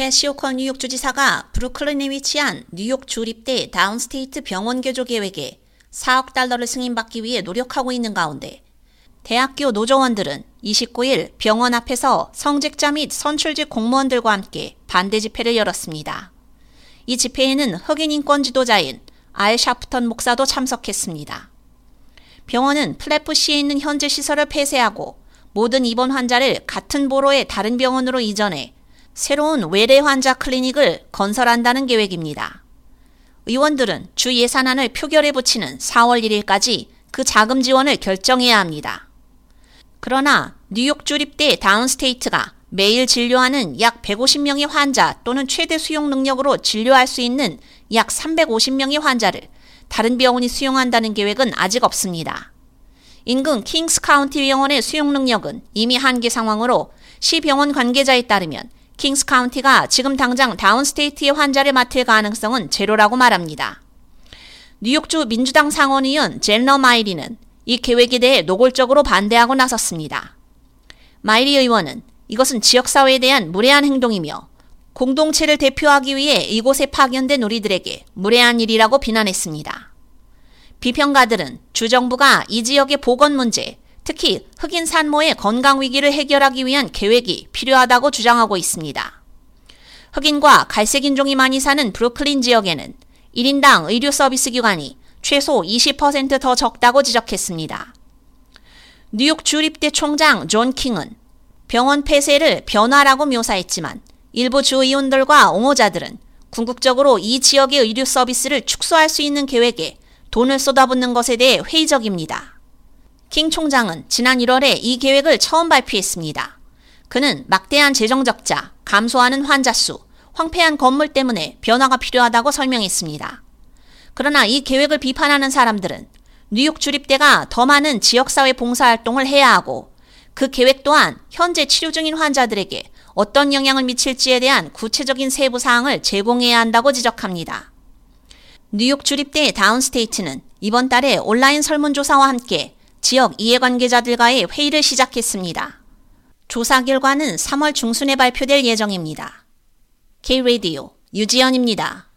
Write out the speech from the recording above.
캐시 호컬 뉴욕 주지사가 브루클린에 위치한 뉴욕 주립대 다운스테이트 병원 개조 계획에 4억 달러를 승인받기 위해 노력하고 있는 가운데 대학교 노조원들은 29일 병원 앞에서 성직자 및 선출직 공무원들과 함께 반대 집회를 열었습니다. 이 집회에는 흑인 인권 지도자인 알 샤프턴 목사도 참석했습니다. 병원은 플랫부시에 있는 현재 시설을 폐쇄하고 모든 입원 환자를 같은 보로의 다른 병원으로 이전해 새로운 외래 환자 클리닉을 건설한다는 계획입니다. 의원들은 주 예산안을 표결에 붙이는 4월 1일까지 그 자금 지원을 결정해야 합니다. 그러나 뉴욕 주립대 다운스테이트가 매일 진료하는 약 150명의 환자 또는 최대 수용 능력으로 진료할 수 있는 약 350명의 환자를 다른 병원이 수용한다는 계획은 아직 없습니다. 인근 킹스 카운티 병원의 수용 능력은 이미 한계 상황으로 시 병원 관계자에 따르면 킹스 카운티가 지금 당장 다운스테이트의 환자를 맡을 가능성은 제로라고 말합니다. 뉴욕주 민주당 상원의원 젤노 마이리는 이 계획에 대해 노골적으로 반대하고 나섰습니다. 마이리 의원은 이것은 지역사회에 대한 무례한 행동이며 공동체를 대표하기 위해 이곳에 파견된 우리들에게 무례한 일이라고 비난했습니다. 비평가들은 주정부가 이 지역의 보건 문제, 특히 흑인 산모의 건강 위기를 해결하기 위한 계획이 필요하다고 주장하고 있습니다. 흑인과 갈색 인종이 많이 사는 브루클린 지역에는 1인당 의료 서비스 기관이 최소 20%더 적다고 지적했습니다. 뉴욕 주립대 총장 존 킹은 병원 폐쇄를 변화라고 묘사했지만 일부 주의원들과 옹호자들은 궁극적으로 이 지역의 의료 서비스를 축소할 수 있는 계획에 돈을 쏟아붓는 것에 대해 회의적입니다. 킹 총장은 지난 1월에 이 계획을 처음 발표했습니다. 그는 막대한 재정 적자, 감소하는 환자 수, 황폐한 건물 때문에 변화가 필요하다고 설명했습니다. 그러나 이 계획을 비판하는 사람들은 뉴욕 주립대가 더 많은 지역사회 봉사활동을 해야 하고 그 계획 또한 현재 치료 중인 환자들에게 어떤 영향을 미칠지에 대한 구체적인 세부 사항을 제공해야 한다고 지적합니다. 뉴욕 주립대 다운스테이트는 이번 달에 온라인 설문조사와 함께 지역 이해관계자들과의 회의를 시작했습니다. 조사 결과는 3월 중순에 발표될 예정입니다. K-Radio 유지연입니다.